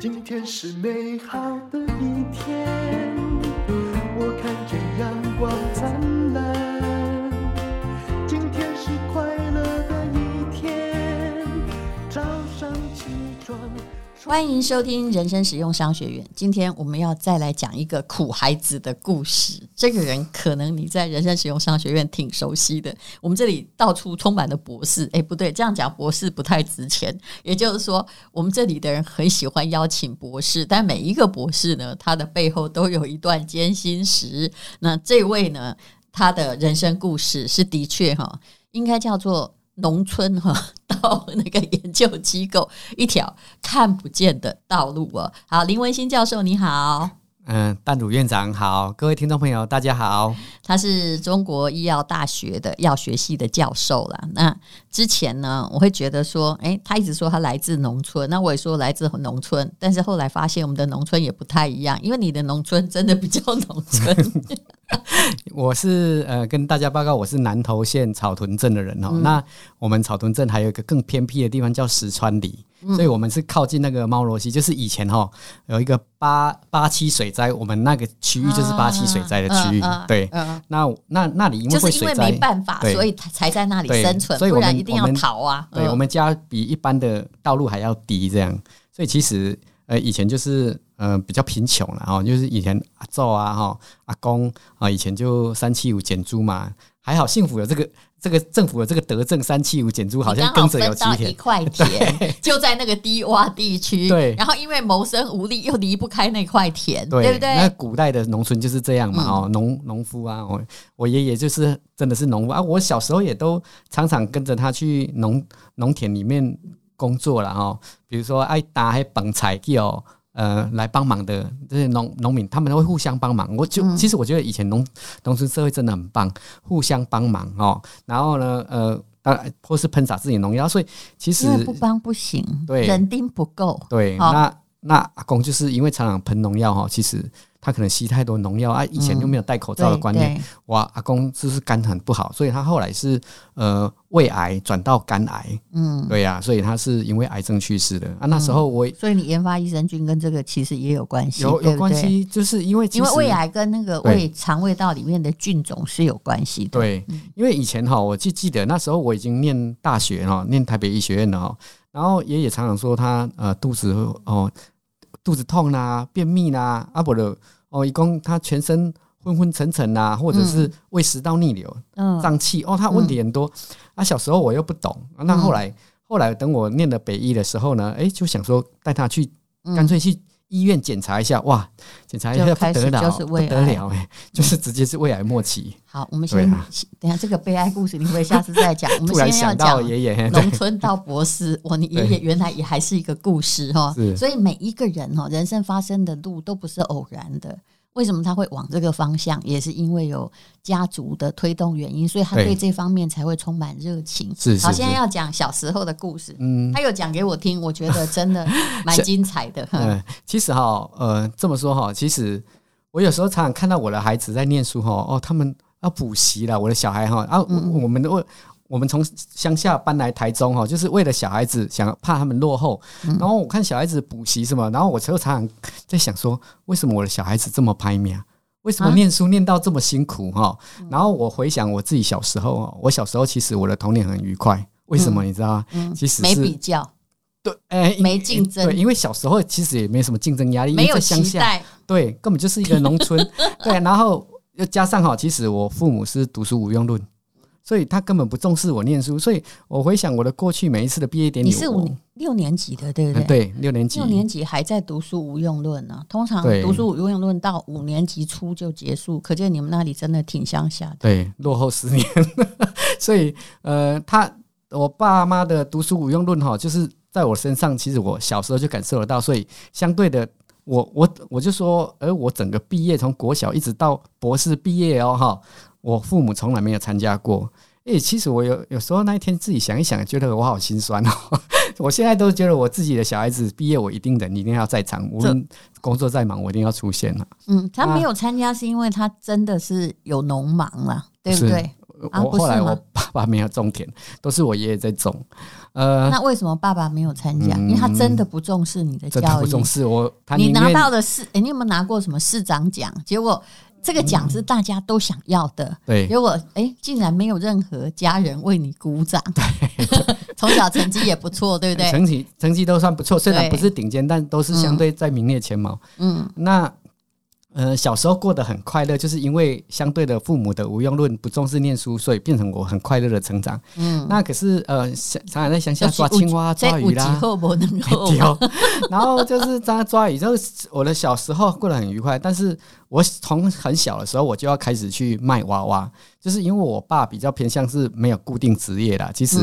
今天是美好的一天，欢迎收听人生实用商学院。今天我们要再来讲一个苦孩子的故事。这个人可能你在人生实用商学院挺熟悉的。我们这里到处充满了博士。诶，不对，这样讲博士不太值钱。也就是说，我们这里的人很喜欢邀请博士，但每一个博士呢，他的背后都有一段艰辛史。那这位呢，他的人生故事是的确哈，应该叫做。农村哈，到那个研究机构，一条看不见的道路哦。好，林文新教授你好。嗯，淡如院长好，各位听众朋友大家好。他是中国医药大学的药学系的教授啦。那之前呢，我会觉得说，诶、欸，他一直说他来自农村，那我也说来自农村，但是后来发现我们的农村也不太一样，因为你的农村真的比较农村。我是呃，跟大家报告，我是南投县草屯镇的人哦。嗯、那我们草屯镇还有一个更偏僻的地方叫石川里。所以我们是靠近那个猫罗溪，就是以前哈有一个八八七水灾，我们那个区域就是八七水灾的区域。对，那那那里因为会水灾，就是因为没办法，所以才在那里生存，所以我们一定要逃啊。对，我们家比一般的道路还要低，这样。所以其实呃以前就是呃比较贫穷了哈，就是以前阿祖啊哈阿公啊以前就三七五减租嘛，还好幸福有这个。这个政府有这个德政三七五减租，好像跟着有几田一块田，就在那个低洼地区。对，然后因为谋生无力，又离不开那块田，对不对？那古代的农村就是这样嘛，哦，农农夫啊，我我爷爷就是真的是农夫啊，我小时候也都常常跟着他去农农田里面工作了哈，比如说爱打还绑柴哦。呃，来帮忙的这些农农民，他们都会互相帮忙。我就其实我觉得以前农农村社会真的很棒，互相帮忙哦。然后呢，呃，当然或是喷洒自己农药，所以其实不帮不行，对，人丁不够。对，哦、那那阿公就是因为常常喷农药哈，其实。他可能吸太多农药啊，以前又没有戴口罩的观念，嗯、哇，阿公就是肝很不好，所以他后来是呃胃癌转到肝癌，嗯，对呀、啊，所以他是因为癌症去世的。啊。那时候我、嗯，所以你研发益生菌跟这个其实也有关系，有有关系，就是因为因为胃癌跟那个胃肠胃道里面的菌种是有关系的。对，因为以前哈，我记记得那时候我已经念大学哈，念台北医学院了哈，然后爷爷常常说他呃肚子哦。肚子痛啊，便秘啊，阿伯的哦，一共他全身昏昏沉沉啊，或者是胃食道逆流、胀气、嗯、哦，他问题很多。嗯、啊，小时候我又不懂，那后来、嗯、后来等我念了北医的时候呢，哎，就想说带他去，干脆去。医院检查一下，哇，检查一下不得了，不得了哎，就是直接是胃癌末期。好，我们先等下这个悲哀故事，你会下次再讲。我们先要讲爷爷农村到博士，我你爷爷原来也还是一个故事哈。所以每一个人哈，人生发生的路都不是偶然的。为什么他会往这个方向？也是因为有家族的推动原因，所以他对这方面才会充满热情。是，好，现在要讲小时候的故事。嗯，他有讲给我听，我觉得真的蛮精彩的。嗯，其实哈，呃，这么说哈，其实我有时候常常看到我的孩子在念书哈，哦，他们要补习了，我的小孩哈，啊，我们的我。我们从乡下搬来台中哈，就是为了小孩子，想怕他们落后。然后我看小孩子补习什么，然后我常常在想说，为什么我的小孩子这么歹命？为什么念书念到这么辛苦哈？然后我回想我自己小时候，我小时候其实我的童年很愉快。为什么你知道吗？其实没比较，对，哎，没竞争，对，因为小时候其实也没什么竞争压力，没有乡下，对，根本就是一个农村，对，然后又加上哈，其实我父母是读书无用论。所以他根本不重视我念书，所以我回想我的过去每一次的毕业典礼，你是五六年级的对不对？对，六年级，六年级还在读书无用论呢。通常读书无用论到五年级初就结束，可见你们那里真的挺乡下的。对，落后十年。所以呃，他我爸妈的读书无用论哈，就是在我身上，其实我小时候就感受得到。所以相对的，我我我就说，而我整个毕业从国小一直到博士毕业哦哈。我父母从来没有参加过，诶、欸，其实我有有时候那一天自己想一想，觉得我好心酸哦。我现在都觉得我自己的小孩子毕业，我一定人一定要在场，无论工作再忙，我一定要出现了。嗯，他没有参加是因为他真的是有农忙了，对不对？啊我后来我爸爸没有种田，都是我爷爷在种。呃，那为什么爸爸没有参加？因为他真的不重视你的真的教育。不重视我，他你拿到的是，哎、你有没有拿过什么市长奖？结果这个奖是大家都想要的，对结果哎，竟然没有任何家人为你鼓掌。对 从小成绩也不错，对不对？成绩成绩都算不错，虽然不是顶尖，但都是相对在名列前茅。嗯，那呃，小时候过得很快乐，就是因为相对的父母的无用论，不重视念书，所以变成我很快乐的成长。嗯，那可是呃，常常在乡下抓青蛙、抓鱼啦，后不能够。然后就是抓抓鱼，就是我的小时候过得很愉快。但是我从很小的时候，我就要开始去卖娃娃，就是因为我爸比较偏向是没有固定职业啦。其实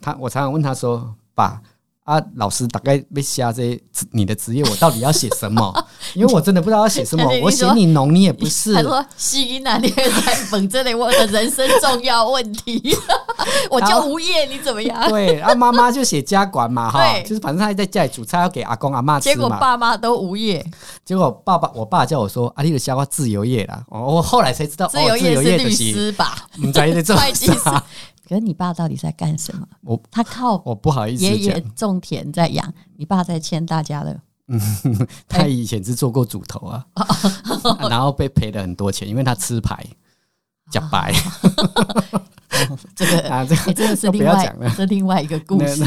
他，我常常问他说：“爸。”啊，老师大概被瞎这些你的职业，我到底要写什么？因为我真的不知道要写什么。我写你农，你也不是。他说：“西南你在问这里我的人生重要问题，我就无业，你怎么样？”对，啊，妈妈就写家管嘛，哈，就是反正他在家里煮菜要给阿公阿妈吃嘛。结果爸妈都无业，结果爸爸我爸叫我说：“阿丽的瞎话自由业啦。”哦，我后来才知道，自由业是律师吧？你在这会计师。可是你爸到底在干什么？我他靠我不好意思，爷爷种田在养，你爸在欠大家的。嗯，他以前是做过主头啊，然后被赔了很多钱，因为他吃牌假白。这个啊，这个真的是另外是另外一个故事。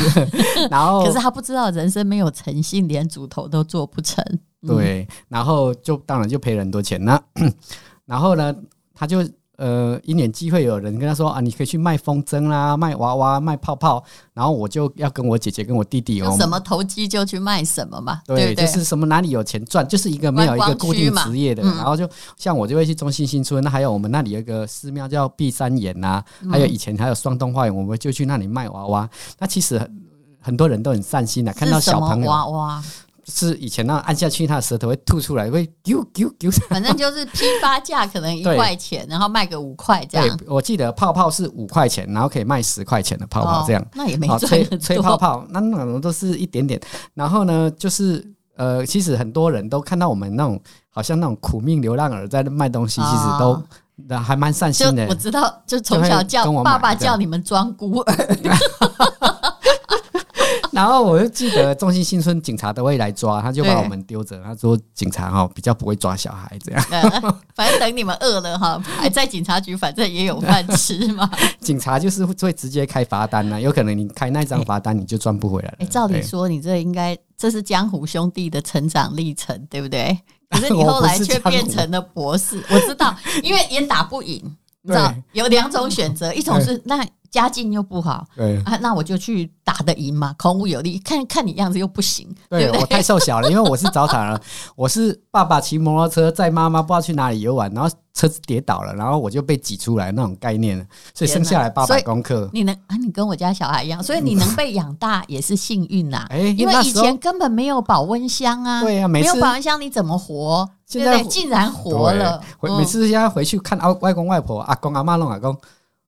然后，可是他不知道人生没有诚信，连主头都做不成。对，然后就当然就赔了很多钱。那 然后呢，他就。呃，一年机会有人跟他说啊，你可以去卖风筝啦，卖娃娃，卖泡泡，然后我就要跟我姐姐跟我弟弟哦，什么投机就去卖什么嘛，对，就是什么哪里有钱赚，就是一个没有一个固定职业的，然后就像我就会去中心新村，那还有我们那里有一个寺庙叫碧山岩呐、啊，还有以前还有双东花园，我们就去那里卖娃娃。那其实很多人都很善心的，看到小朋友娃娃。是以前那按下去，它的舌头会吐出来，会啾啾啾。反正就是批发价可能一块钱，然后卖个五块这样。对，我记得泡泡是五块钱，然后可以卖十块钱的泡泡这样。哦、那也没吹吹泡泡，那那种都是一点点。然后呢，就是呃，其实很多人都看到我们那种好像那种苦命流浪儿在卖东西，其实都、哦、还蛮善心的。我知道，就从小叫爸爸叫你们装孤儿。然后我就记得中心新村警察都会来抓，他就把我们丢着。他说警察哈比较不会抓小孩这样。反正等你们饿了哈，还在警察局，反正也有饭吃嘛。警察就是会直接开罚单呢，有可能你开那张罚单你就赚不回来了。哎，照理说你这应该这是江湖兄弟的成长历程，对不对？可是你后来却变成了博士。我知道，因为也打不赢，你知道有两种选择，一种是那。家境又不好，对啊，那我就去打得赢嘛，孔武有力。看看你样子又不行，对，我太瘦小了，因为我是早产儿，我是爸爸骑摩托车载妈妈不知道去哪里游玩，然后车子跌倒了，然后我就被挤出来那种概念，所以生下来八百公克。你能啊？你跟我家小孩一样，所以你能被养大也是幸运呐。哎，因为以前根本没有保温箱啊，对啊，没有保温箱你怎么活？现在竟然活了。每次现在回去看外外公外婆、阿公阿妈弄阿公，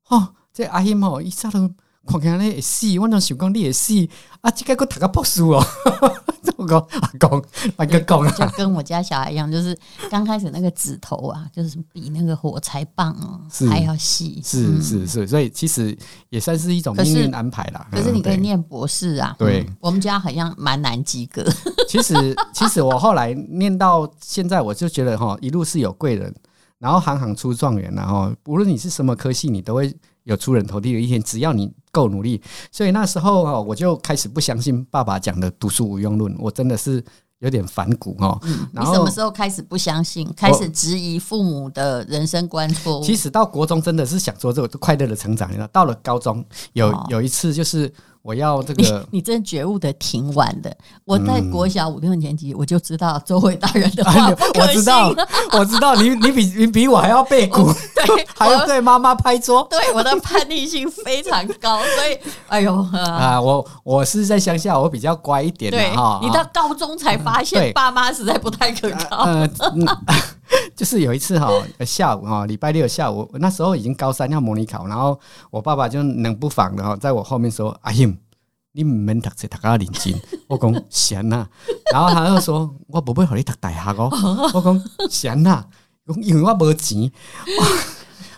哦，这阿姨哦，一下都。看起来会死，我那想讲你会死啊！这个我读个博士哦，怎么讲？阿公，阿哥讲，就跟我家小孩一样，就是 刚开始那个指头啊，就是比那个火柴棒哦还要细。是是是，所以其实也算是一种命运安排啦。可是你可以念博士啊，对，我们家好像蛮难及格。其实其实我后来念到现在，我就觉得哈，一路是有贵人，然后行行出状元，然后无论你是什么科系，你都会有出人头地的一天，只要你。够努力，所以那时候哦，我就开始不相信爸爸讲的“读书无用论”，我真的是有点反骨哦。嗯，你什么时候开始不相信？开始质疑父母的人生观错误？其实到国中真的是想说这个快乐的成长，到了高中有有一次就是。我要这个，你，你真觉悟的挺晚的。我在国小五六年级，我就知道周伟大人的话我知道，我知道，你你比你比我还要背骨，对，还要对妈妈拍桌，对，我的叛逆性非常高，所以，哎呦啊，我我是在乡下，我比较乖一点的哈。你到高中才发现，爸妈实在不太可靠。嗯，就是有一次哈，下午哈，礼拜六下午，那时候已经高三要模拟考，然后我爸爸就冷不防的哈，在我后面说：“阿英。”你唔免读书，读较认真。我讲闲呐，然后他又说：“我不会和你读大学哦。”我讲闲呐，因为我没钱。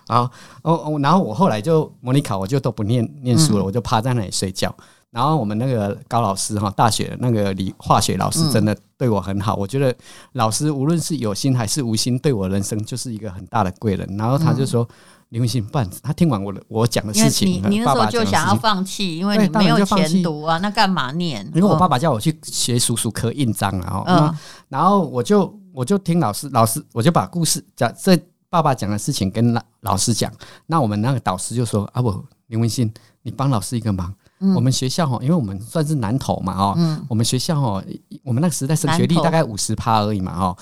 然后哦哦，然后我后来就模拟考，我就都不念念书了，我就趴在那里睡觉。然后我们那个高老师哈，大学那个理化学老师真的对我很好。我觉得老师无论是有心还是无心，对我人生就是一个很大的贵人。然后他就说：“林文信，不然他听完我的我讲的事情，你你那时候就想要放弃，因为你没有前途啊，那干嘛念？因为我爸爸叫我去学叔叔科印章，然后然后我就我就听老师老师，我就把故事讲这爸爸讲的事情跟老老师讲。那我们那个导师就说：啊不，林文信，你帮老师一个忙。”我们学校哈，因为我们算是南投嘛哦，我们学校哈，我们那个时代升学率大概五十趴而已嘛哦。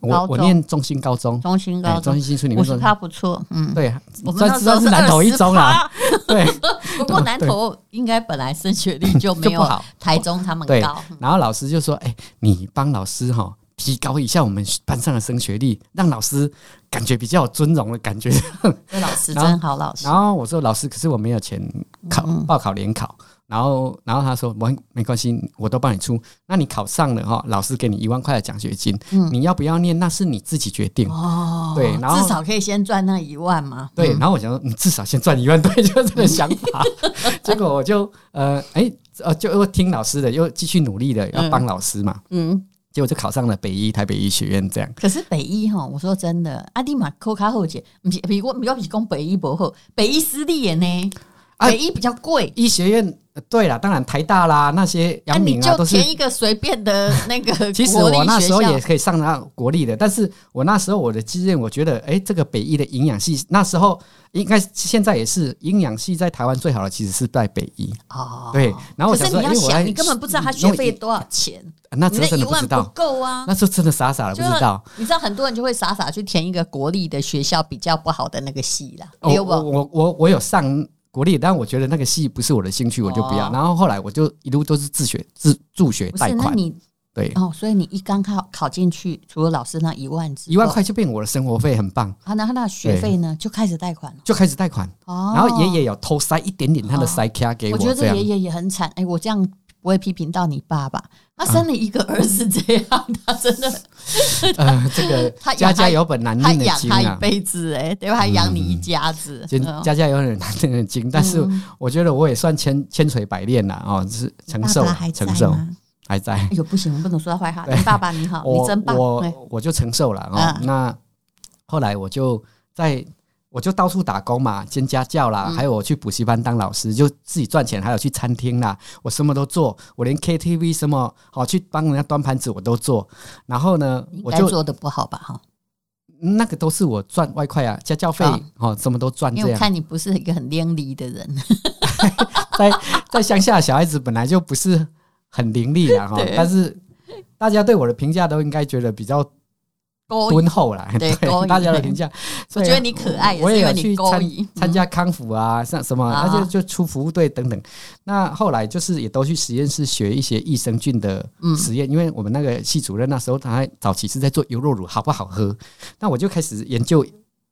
我我念中心高中，中心高中，中心新村里面五十趴不错，嗯，对，我们那时候是南投一中啦，对。不过南投应该本来升学率就 没有，台中他们高。然后老师就说：“哎，你帮老师哈。”提高一下我们班上的升学率，让老师感觉比较有尊荣的感觉。这老师 真好，老师。然后我说老师，可是我没有钱考报考联考。然后，然后他说没没关系，我都帮你出。那你考上了哈，老师给你一万块的奖学金，你要不要念？那是你自己决定。哦，对，然后至少可以先赚那一万嘛。对，然后我想说，你至少先赚一万，对，就是这个想法。结果我就呃，哎，呃，就又听老师的，又继续努力的要帮老师嘛。嗯。结果就考上了北医台北医学院，这样。可是北医哈，我说真的，阿弟马扣卡后姐，比比我比较比攻北医博后，北医私立耶呢，北医比较贵，医学院。对了，当然台大啦，那些阳明啊，都是填一个随便的那个。其实我那时候也可以上到国立的，但是我那时候我的经验，我觉得，哎，这个北医的营养系，那时候应该现在也是营养系在台湾最好的，其实是在北医。哦，对。然后我想说，因为我你根本不知道他学费多少钱，那真的不知道，不够啊。那时候真的傻傻的不知道。你知道很多人就会傻傻去填一个国立的学校比较不好的那个系啦。我我我我有上。国立，但我觉得那个系不是我的兴趣，我就不要。然后后来我就一路都是自学自助学贷款。对哦，所以你一刚考考进去，除了老师那一万，一万块就变我的生活费，很棒。啊，那他那学费呢，就开始贷款，就开始贷款。哦，然后爷爷有偷塞一点点他的塞卡给我。我觉得爷爷也很惨。哎，我这样不会批评到你爸爸。他生了一个儿子，这样他真的，呃，这个 家家有本难念的经啊，他养他一辈子，哎，对吧？还养你一家子，家家有本难念的经。但是我觉得我也算千千锤百炼了哦，是承受承受还在。哎呦，不行，我不能说他坏话。爸爸你好，你真棒。我我就承受了哦。那后来我就在。我就到处打工嘛，兼家教啦，嗯、还有我去补习班当老师，就自己赚钱，还有去餐厅啦，我什么都做，我连 KTV 什么好去帮人家端盘子我都做。然后呢，我就做的不好吧？哈，那个都是我赚外快啊，家教费哦，什么都赚。因为我看你不是一个很伶俐的人，在在乡下小孩子本来就不是很伶俐啊哈，但是大家对我的评价都应该觉得比较。敦厚啦，对大家的评价，我觉得你可爱，我也有去参参加康复啊，像什么，那就就出服务队等等。那后来就是也都去实验室学一些益生菌的实验，因为我们那个系主任那时候他还早期是在做优酪乳，好不好喝？那我就开始研究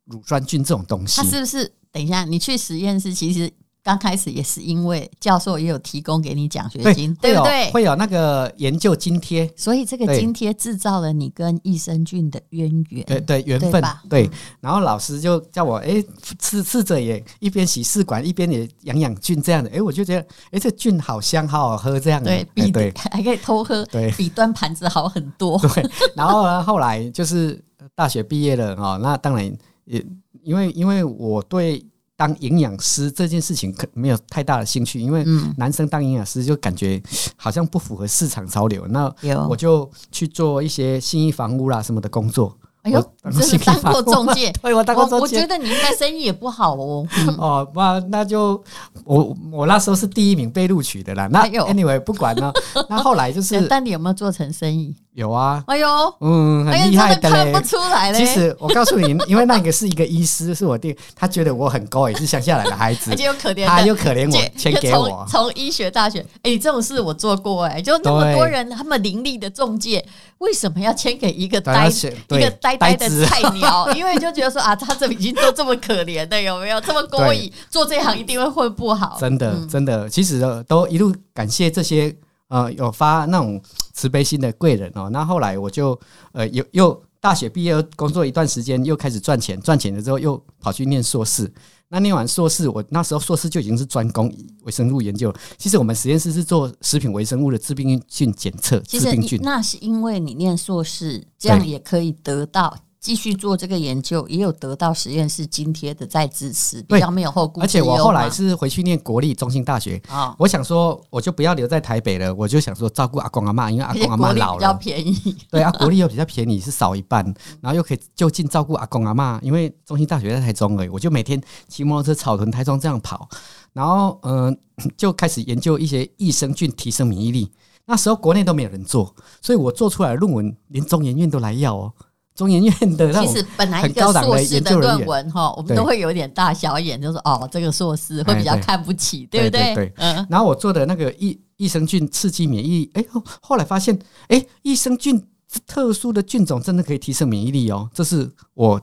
乳酸菌这种东西。他是不是？等一下，你去实验室其实。刚开始也是因为教授也有提供给你奖学金，对不对？会有那个研究津贴，所以这个津贴制造了你跟益生菌的渊源，对对缘分吧？对。然后老师就叫我哎，试试着也一边洗试管一边也养养菌这样的，哎，我就觉得哎，这菌好香，好好喝这样的，对，比对 还可以偷喝，对，比端盘子好很多。对。然后呢，后来就是大学毕业了哦，那当然也因为因为我对。当营养师这件事情可没有太大的兴趣，因为男生当营养师就感觉好像不符合市场潮流。那我就去做一些信义房屋啦什么的工作。哎呦，真是当过中介？对，我当过中介。我觉得你应该生意也不好哦。哦，那那就我我那时候是第一名被录取的啦。那 anyway 不管了。那后来就是，但你有没有做成生意？有啊，哎呦，嗯，很厉害的嘞，看不出来嘞。其实我告诉你，因为那个是一个医师，是我弟，他觉得我很高，也是乡下来的孩子，就可怜，他又可怜我，钱给我。从医学大学，哎，这种事我做过，哎，就那么多人，他们伶俐的中介，为什么要签给一个呆一个呆呆的菜鸟？因为就觉得说啊，他这已经都这么可怜的，有没有这么勾引？做这行一定会混不好。真的，真的，其实都一路感谢这些。呃，有发那种慈悲心的贵人哦，那后来我就呃又又大学毕业工作一段时间，又开始赚钱，赚钱了之后又跑去念硕士。那念完硕士，我那时候硕士就已经是专攻微生物研究。其实我们实验室是做食品微生物的致病菌检测。致病菌那是因为你念硕士，这样也可以得到。继续做这个研究，也有得到实验室津贴的在支持，比较没有后顾。而且我后来是回去念国立中兴大学啊，我想说我就不要留在台北了，我就想说照顾阿公阿妈，因为阿公阿妈老了，比较便宜。对啊，国立又比较便宜，是少一半，然后又可以就近照顾阿公阿妈，因为中兴大学在台中而已，我就每天骑摩托车草屯台中这样跑，然后嗯、呃，就开始研究一些益生菌提升免疫力。那时候国内都没有人做，所以我做出来的论文连中研院都来要哦。中研院的那种其实本来一个硕士的论文哈，我们都会有点大小眼，就是哦，这个硕士会比较看不起，对不对？对。嗯。然后我做的那个益益生菌刺激免疫力，哎，后来发现，哎，益生菌特殊的菌种真的可以提升免疫力哦，这是我。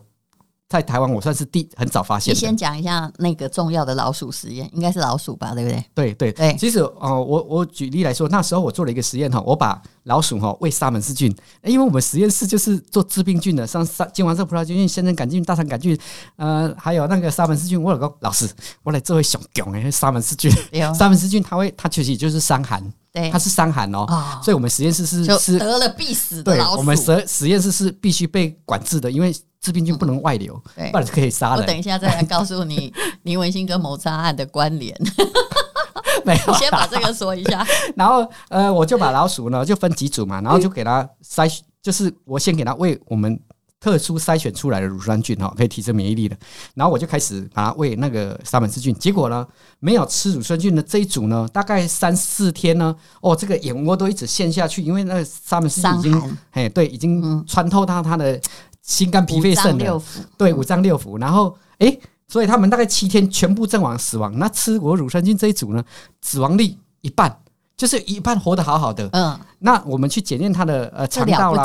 在台湾，我算是第很早发现。你先讲一下那个重要的老鼠实验，应该是老鼠吧，对不对？对对对。其实哦，我我举例来说，那时候我做了一个实验哈，我把老鼠哈喂沙门氏菌，因为我们实验室就是做致病菌的，像沙金黄色葡萄球菌、仙人杆菌、大肠杆菌，呃，还有那个沙门氏菌。我有个老师，我来这位小强哎，沙门氏菌，沙门氏菌它会，它其实就是伤寒，对，它是伤寒哦，所以我们实验室是是得了必死的老鼠。我们实实验室是必须被管制的，因为。致病菌不能外流，嗯、不然可以杀人。我等一下再来告诉你 林文新跟谋杀案的关联。没有，先把这个说一下。然后呃，我就把老鼠呢就分几组嘛，然后就给它筛，就是我先给它喂我们特殊筛选出来的乳酸菌哈，可以提升免疫力的。然后我就开始把它喂那个沙门氏菌，结果呢，没有吃乳酸菌的这一组呢，大概三四天呢，哦，这个眼窝都一直陷下去，因为那个沙门氏菌已经，哎，对，已经穿透到它的。心肝脾肺肾的，对，五脏六腑，然后诶，所以他们大概七天全部阵亡死亡。那吃我乳酸菌这一组呢，死亡率一半，就是一半活得好好的。嗯，那我们去检验他的呃肠道啦，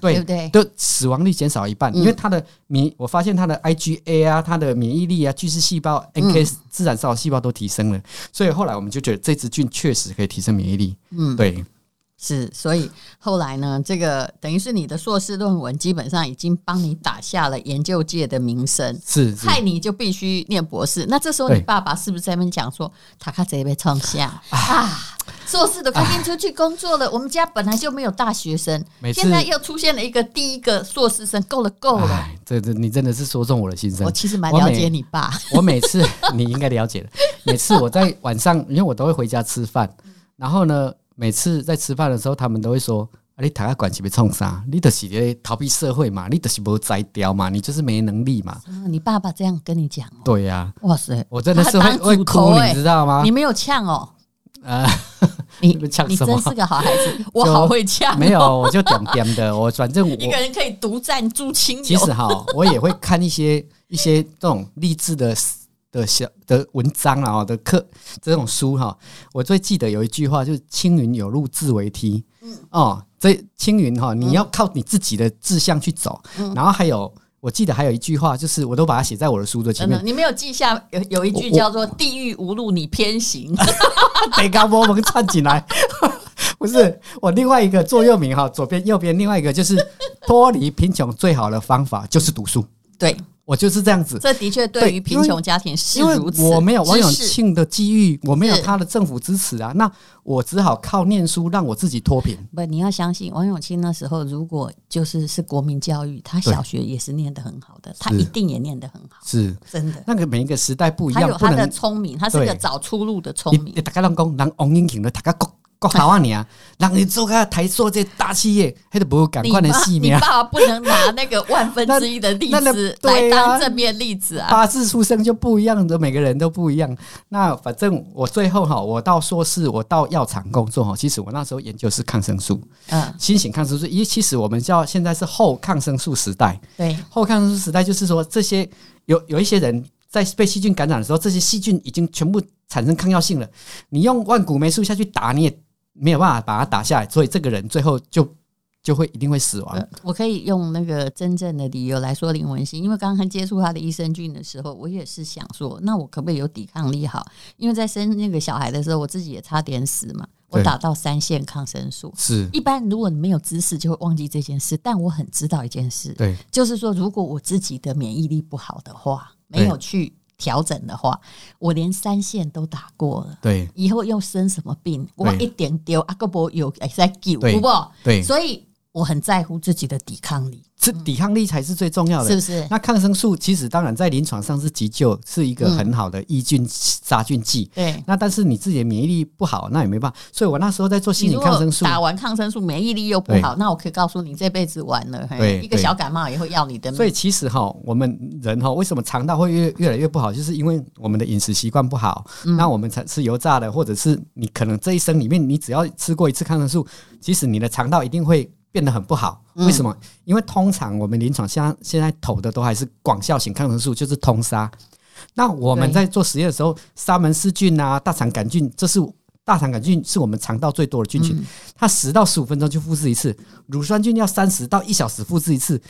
对不对？都死亡率减少一半，因为他的免，我发现他的 IgA 啊，他的免疫力啊，巨噬细胞、NK 自然扫细胞都提升了。所以后来我们就觉得这支菌确实可以提升免疫力。嗯，对。是，所以后来呢，这个等于是你的硕士论文基本上已经帮你打下了研究界的名声，是，害你就必须念博士。那这时候你爸爸是不是在那边讲说，他卡这一辈创下啊，硕士都快进出去工作了，我们家本来就没有大学生，现在又出现了一个第一个硕士生，够了够了。这这你真的是说中我的心声。我其实蛮了解你爸，我每 次你应该了解的，每次我在晚上，因为我都会回家吃饭，然后呢。每次在吃饭的时候，他们都会说：“啊，你台下管是被冲啥？你就是在逃避社会嘛，你就是没才调嘛，你就是没能力嘛。”你爸爸这样跟你讲？对呀。哇塞，我真的是会会哭，你知道吗？你没有呛哦。呃，你 你真是个好孩子，我好会呛。没有，我就点点的。我反正我一个人可以独占朱清。其实哈，我也会看一些一些这种励志的。的小的文章啊，的课这种书哈，我最记得有一句话，就是“青云有路自为梯”。嗯哦，这青云哈，你要靠你自己的志向去走。嗯，然后还有，我记得还有一句话，就是我都把它写在我的书的前面。你没有记下有有一句叫做“地狱无路你偏行”，得高波我们串起来。不是我另外一个座右铭哈，左边右边另外一个就是脱离贫穷最好的方法就是读书。对。我就是这样子，这的确对于贫穷家庭是如此。我没有王永庆的机遇，我没有他的政府支持啊，那我只好靠念书让我自己脱贫。不，你要相信王永庆那时候，如果就是是国民教育，他小学也是念得很好的，他一定也念得很好，是真的。那个每一个时代不一样，他有他的聪明，他是一个找出路的聪明。大家拢讲，人王永庆的大家讲。国好啊你啊，让你做个台塑这大企业，还得不赶快的细命。你爸爸不能拿那个万分之一的 例子来当正面例子啊！八字出生就不一样的，每个人都不一样。那反正我最后哈，我到硕士，我到药厂工作哈。其实我那时候研究是抗生素，嗯，新型抗生素。因为其实我们叫现在是后抗生素时代，对，后抗生素时代就是说这些有有一些人在被细菌感染的时候，这些细菌已经全部产生抗药性了。你用万古霉素下去打，你也。没有办法把它打下来，所以这个人最后就就会一定会死亡。呃，我可以用那个真正的理由来说林文新，因为刚刚接触他的益生菌的时候，我也是想说，那我可不可以有抵抗力好？因为在生那个小孩的时候，我自己也差点死嘛。我打到三线抗生素。是，一般如果你没有知识，就会忘记这件事。但我很知道一件事，对，就是说，如果我自己的免疫力不好的话，没有去调整的话，我连三线都打过了。对，以后又生什么病，我一点丢阿哥伯有在救，对不？对，所以我很在乎自己的抵抗力。这抵抗力才是最重要的，是不是？那抗生素其实当然在临床上是急救，是一个很好的抑菌杀菌剂。对。那但是你自己的免疫力不好，那也没办法。所以我那时候在做心理抗生素，打完抗生素免疫力又不好，那我可以告诉你，这辈子完了。对。一个小感冒也会要你的命。所以其实哈，我们人哈，为什么肠道会越越来越不好，就是因为我们的饮食习惯不好。那我们才吃油炸的，或者是你可能这一生里面，你只要吃过一次抗生素，其实你的肠道一定会。变得很不好，为什么？因为通常我们临床现在现在投的都还是广效型抗生素，就是通杀。那我们在做实验的时候，沙门氏菌啊、大肠杆菌，这是。大肠杆菌是我们肠道最多的菌群，嗯、它十到十五分钟就复制一次，乳酸菌要三十到一小时复制一次，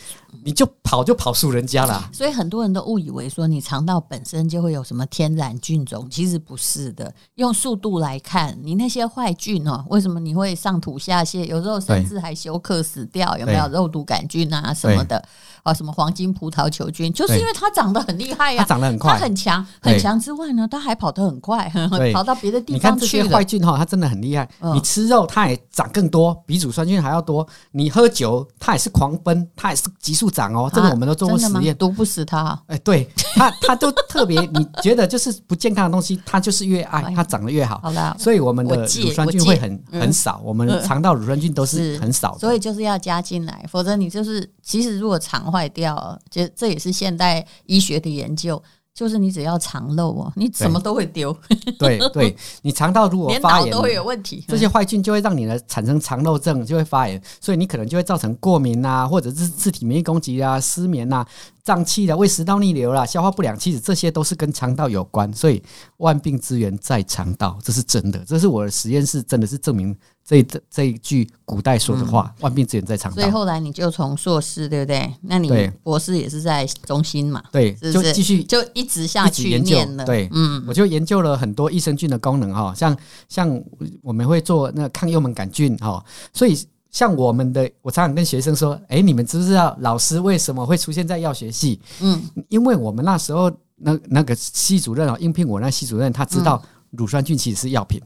你就跑就跑输人家了。所以很多人都误以为说你肠道本身就会有什么天然菌种，其实不是的。用速度来看，你那些坏菌哦，为什么你会上吐下泻？有时候甚至还休克死掉，有没有肉毒杆菌啊什么的？啊，什么黄金葡萄球菌，就是因为它长得很厉害呀，它长得很快，它很强，很强之外呢，它还跑得很快，跑到别的地方去了。菌哈，它真的很厉害。你吃肉，它也长更多，比乳酸菌还要多。你喝酒，它也是狂奔，它也是急速长哦。这个我们都做过实验，毒不死它。哎，对它，它都特别。你觉得就是不健康的东西，它就是越爱，它长得越好。好了，所以我们的乳酸菌会很很少，我们肠道乳酸菌都是很少。所以就是要加进来，否则你就是其实如果肠坏掉，就这也是现代医学的研究。就是你只要肠漏哦，你什么都会丢。对对，你肠道如果发炎，都会有问题。这些坏菌就会让你的产生肠漏症，就会发炎，所以你可能就会造成过敏啊，或者是自体免疫攻击啊、失眠啊、胀气的、胃食道逆流了、消化不良，其实这些都是跟肠道有关。所以万病之源在肠道，这是真的。这是我的实验室真的是证明。这这这一句古代说的话，“万病之源在肠道”。所以后来你就从硕士，对不对？那你博士也是在中心嘛？对，就继续就一直下去研究了。对，嗯，我就研究了很多益生菌的功能哈，像像我们会做那个抗幽门杆菌哈，所以像我们的，我常常跟学生说，哎，你们知不知道老师为什么会出现在药学系？嗯，因为我们那时候那那个系主任哦，应聘我那系主任，他知道乳酸菌其实是药品，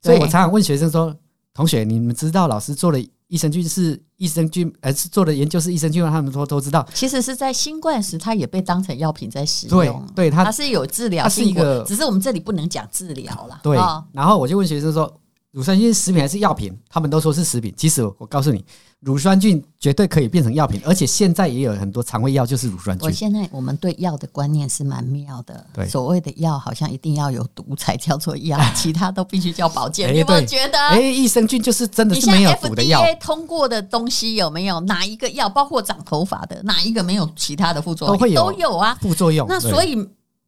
所以我常常问学生说。同学，你们知道老师做了益生菌是益生菌，呃是做的研究是益生菌？他们说都知道。其实是在新冠时，它也被当成药品在使用。对，对，它它是有治疗，它是一个，只是我们这里不能讲治疗了。对。然后我就问学生说：“乳酸菌食品还是药品？”他们都说是食品。其实我告诉你。乳酸菌绝对可以变成药品，而且现在也有很多肠胃药就是乳酸菌。我现在我们对药的观念是蛮妙的，对，所谓的药好像一定要有毒才叫做药，其他都必须叫保健。你有没有觉得？哎，益生菌就是真的是没有毒的药。通过的东西有没有哪一个药？包括长头发的哪一个没有其他的副作用？都会有，都有啊，副作用。那所以。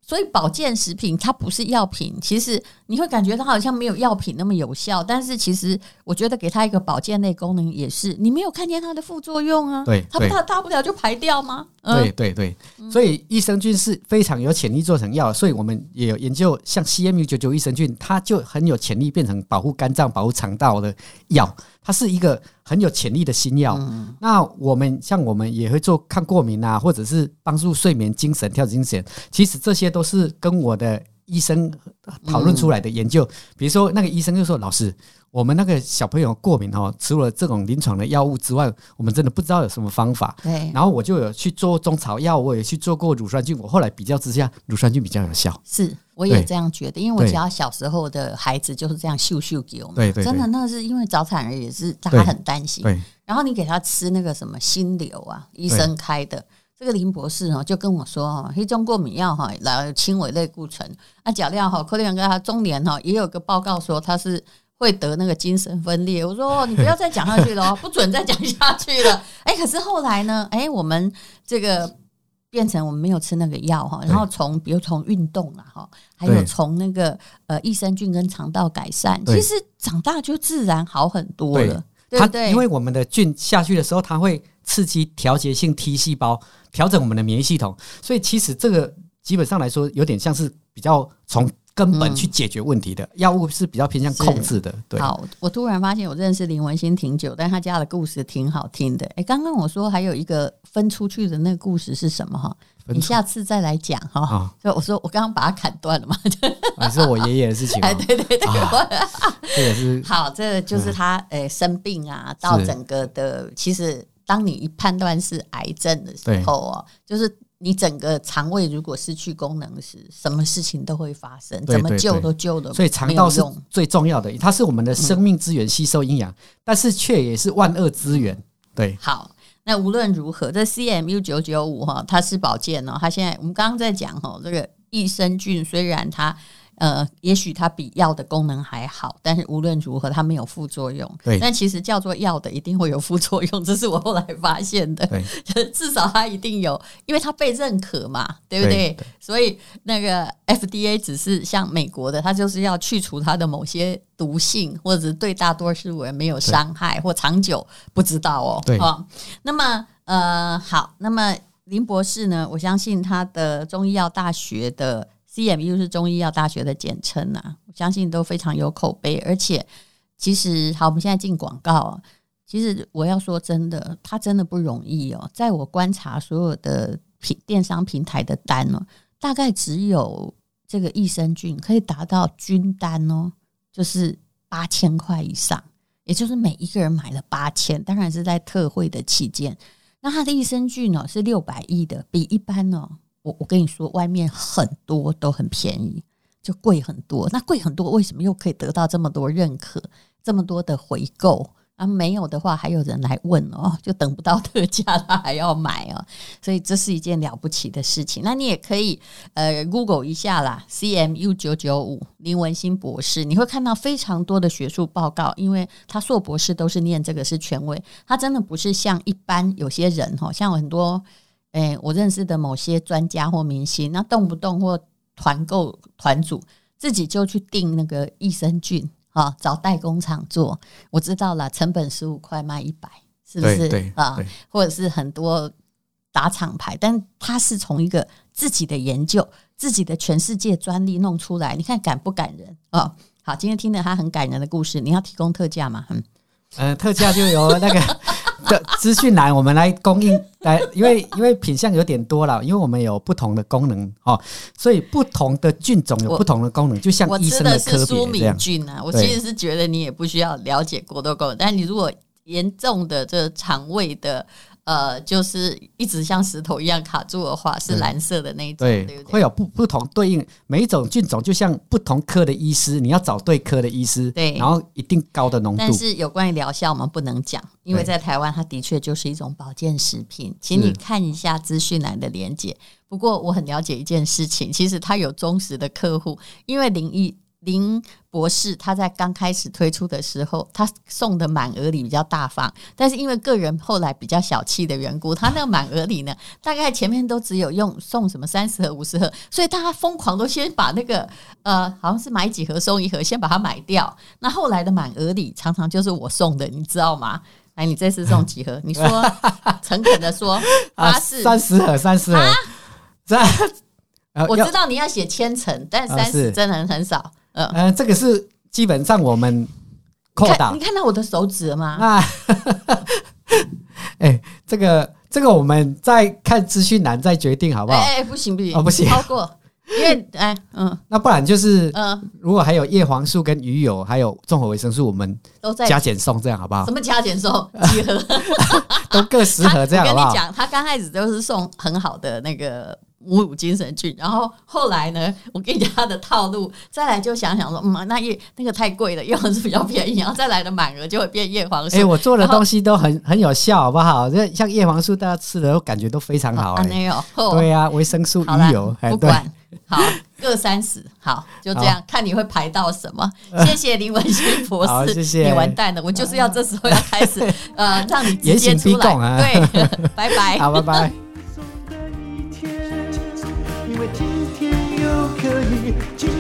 所以保健食品它不是药品，其实你会感觉它好像没有药品那么有效，但是其实我觉得给它一个保健类功能也是，你没有看见它的副作用啊？对，它大大不了就排掉吗？对对对，所以益生菌是非常有潜力做成药，所以我们也有研究，像 CMU 九九益生菌，它就很有潜力变成保护肝脏、保护肠道的药。它是一个很有潜力的新药。嗯、那我们像我们也会做抗过敏啊，或者是帮助睡眠、精神、调节精神。其实这些都是跟我的医生讨论出来的研究。嗯、比如说，那个医生就说：“老师，我们那个小朋友过敏哦，除了这种临床的药物之外，我们真的不知道有什么方法。”对。然后我就有去做中草药，我也去做过乳酸菌。我后来比较之下，乳酸菌比较有效。是。我也这样觉得，因为我家小时候的孩子就是这样秀秀给我们，对对，真的那是因为早产儿也是大家很担心，然后你给他吃那个什么心瘤啊，医生开的，这个林博士哦就跟我说哈，黑中过敏药哈来轻微类固醇，那假料哈，可能跟他中年哈也有个报告说他是会得那个精神分裂，我说你不要再讲下去了，不准再讲下去了，哎，可是后来呢，哎，我们这个。变成我们没有吃那个药哈，然后从比如从运动啊哈，还有从那个呃益生菌跟肠道改善，其实长大就自然好很多了。对不对？因为我们的菌下去的时候，它会刺激调节性 T 细胞，调整我们的免疫系统，所以其实这个基本上来说，有点像是比较从根本去解决问题的，药物是比较偏向控制的。对，好，我突然发现我认识林文心挺久，但他家的故事挺好听的。哎，刚刚我说还有一个分出去的那个故事是什么哈？你下次再来讲哈。就我说我刚刚把它砍断了嘛，还是我爷爷的事情。哎，对对对，这也是好，这个就是他诶生病啊，到整个的，其实当你一判断是癌症的时候哦，就是你整个肠胃如果失去功能时，什么事情都会发生，怎么救都救的。所以肠道是最重要的，它是我们的生命资源，吸收营养，但是却也是万恶之源。对，好。那无论如何，这 CMU 九九五哈，它是保健哦。它现在我们刚刚在讲哈，这个益生菌虽然它。呃，也许它比药的功能还好，但是无论如何，它没有副作用。对，但其实叫做药的一定会有副作用，这是我后来发现的。对，至少它一定有，因为它被认可嘛，对不对？对，所以那个 FDA 只是像美国的，它就是要去除它的某些毒性，或者对大多数人没有伤害或长久不知道哦。对，哦，那么呃，好，那么林博士呢？我相信他的中医药大学的。CMU 是中医药大学的简称呐，我相信都非常有口碑。而且，其实好，我们现在进广告。其实我要说真的，它真的不容易哦。在我观察所有的平电商平台的单哦，大概只有这个益生菌可以达到均单哦，就是八千块以上，也就是每一个人买了八千，当然是在特惠的期间。那它的益生菌呢是六百亿的，比一般呢。我我跟你说，外面很多都很便宜，就贵很多。那贵很多，为什么又可以得到这么多认可，这么多的回购？啊，没有的话，还有人来问哦，就等不到特价，他还要买哦。所以这是一件了不起的事情。那你也可以呃，Google 一下啦，CMU 九九五林文新博士，你会看到非常多的学术报告，因为他硕博士都是念这个是权威，他真的不是像一般有些人哈，像很多。哎、欸，我认识的某些专家或明星，那动不动或团购团组自己就去订那个益生菌，啊，找代工厂做。我知道了，成本十五块卖一百，是不是啊？或者是很多打厂牌，但他是从一个自己的研究、自己的全世界专利弄出来，你看感不感人啊？好，今天听了他很感人的故事，你要提供特价吗？嗯，呃，特价就有那个。的资讯栏，我们来供应 来，因为因为品相有点多了，因为我们有不同的功能哦，所以不同的菌种有不同的功能，就像医生的科别这菌啊，我其实是觉得你也不需要了解过多功能，但你如果严重的这肠胃的。呃，就是一直像石头一样卡住的话，是蓝色的那一种，对，对不对？会有不不同对应每一种菌种，就像不同科的医师，你要找对科的医师，对，然后一定高的浓度。但是有关于疗效，我们不能讲，因为在台湾，它的确就是一种保健食品，请你看一下资讯栏的连接。不过我很了解一件事情，其实他有忠实的客户，因为林毅。林博士他在刚开始推出的时候，他送的满额礼比较大方，但是因为个人后来比较小气的缘故，他那个满额礼呢，大概前面都只有用送什么三十盒、五十盒，所以大家疯狂都先把那个呃，好像是买几盒送一盒，先把它买掉。那后来的满额礼常常就是我送的，你知道吗？来，你这次送几盒？你说 诚恳的说，八四三十盒，三十盒，这、啊、我知道你要写千层，但三十真的很少。嗯、呃，这个是基本上我们扩大。你看到我的手指了吗？啊，哎、欸，这个这个我们再看资讯栏再决定好不好？哎、欸，不行不行，哦不行，超过，因为哎嗯，那不然就是嗯，如果还有叶黄素跟鱼油还有综合维生素，我们都在加减送，这样好不好？什么加减送？几盒？都各十盒这样 好不好？我跟你讲，他刚开始都是送很好的那个。五五精神菌，然后后来呢，我跟你讲他的套路，再来就想想说，嗯，那叶那个太贵了，叶黄素比较便宜，然后再来的满额就会变叶黄素。哎，我做的东西都很很有效，好不好？这像叶黄素，大家吃的都感觉都非常好。没有，对呀，维生素、鱼油，不管好各三十，好就这样，看你会排到什么。谢谢林文心博士，谢谢你完蛋了，我就是要这时候要开始呃，让你直接出来，对，拜拜，好，拜拜。因为今天又可以。